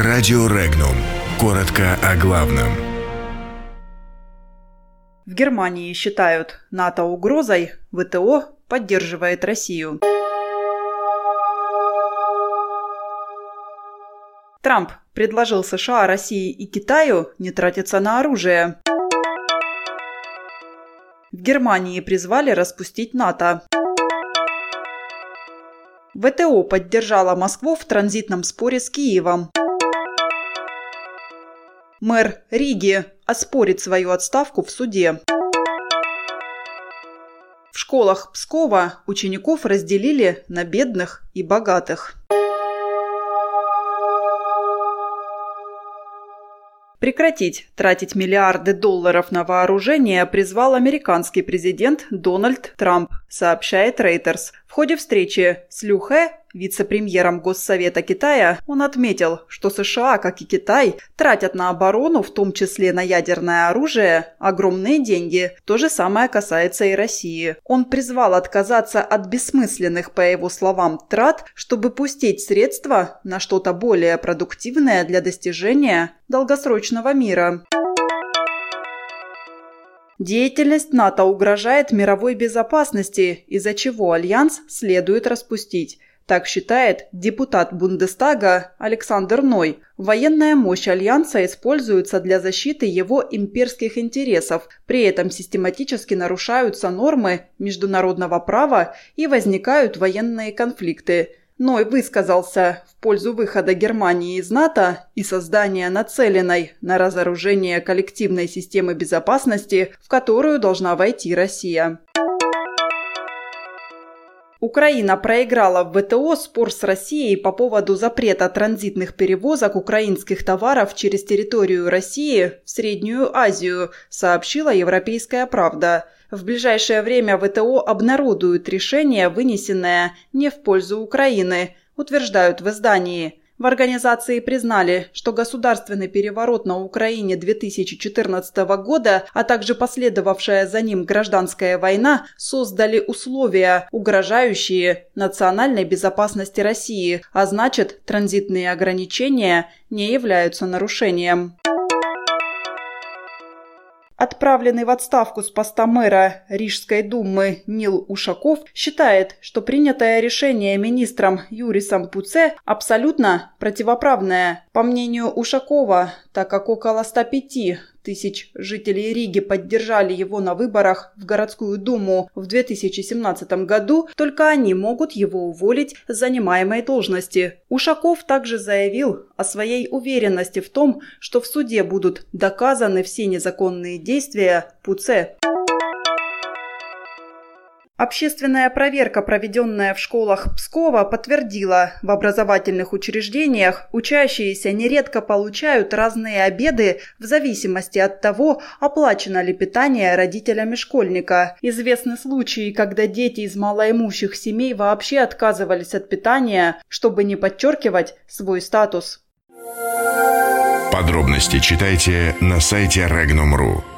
Радио Регнум. Коротко о главном. В Германии считают НАТО угрозой, ВТО поддерживает Россию. Трамп предложил США, России и Китаю не тратиться на оружие. В Германии призвали распустить НАТО. ВТО поддержала Москву в транзитном споре с Киевом. Мэр Риги оспорит свою отставку в суде. В школах Пскова учеников разделили на бедных и богатых. Прекратить тратить миллиарды долларов на вооружение призвал американский президент Дональд Трамп, сообщает Reuters. В ходе встречи с Лю Хэ, вице-премьером Госсовета Китая, он отметил, что США, как и Китай, тратят на оборону, в том числе на ядерное оружие, огромные деньги. То же самое касается и России. Он призвал отказаться от бессмысленных, по его словам, трат, чтобы пустить средства на что-то более продуктивное для достижения долгосрочного мира. Деятельность НАТО угрожает мировой безопасности, из-за чего Альянс следует распустить. Так считает депутат Бундестага Александр Ной. Военная мощь Альянса используется для защиты его имперских интересов, при этом систематически нарушаются нормы международного права и возникают военные конфликты. Ной высказался в пользу выхода Германии из НАТО и создания нацеленной на разоружение коллективной системы безопасности, в которую должна войти Россия. Украина проиграла в ВТО спор с Россией по поводу запрета транзитных перевозок украинских товаров через территорию России в Среднюю Азию, сообщила «Европейская правда». В ближайшее время ВТО обнародуют решение, вынесенное не в пользу Украины, утверждают в издании. В организации признали, что государственный переворот на Украине 2014 года, а также последовавшая за ним гражданская война создали условия, угрожающие национальной безопасности России, а значит, транзитные ограничения не являются нарушением. Отправленный в отставку с поста мэра Рижской думы Нил Ушаков считает, что принятое решение министром Юрисом Пуце абсолютно противоправное. По мнению Ушакова, так как около 105 тысяч жителей Риги поддержали его на выборах в городскую думу в 2017 году, только они могут его уволить с занимаемой должности. Ушаков также заявил о своей уверенности в том, что в суде будут доказаны все незаконные действия Пуце. Общественная проверка, проведенная в школах Пскова, подтвердила, в образовательных учреждениях учащиеся нередко получают разные обеды в зависимости от того, оплачено ли питание родителями школьника. Известны случаи, когда дети из малоимущих семей вообще отказывались от питания, чтобы не подчеркивать свой статус. Подробности читайте на сайте Regnum.ru.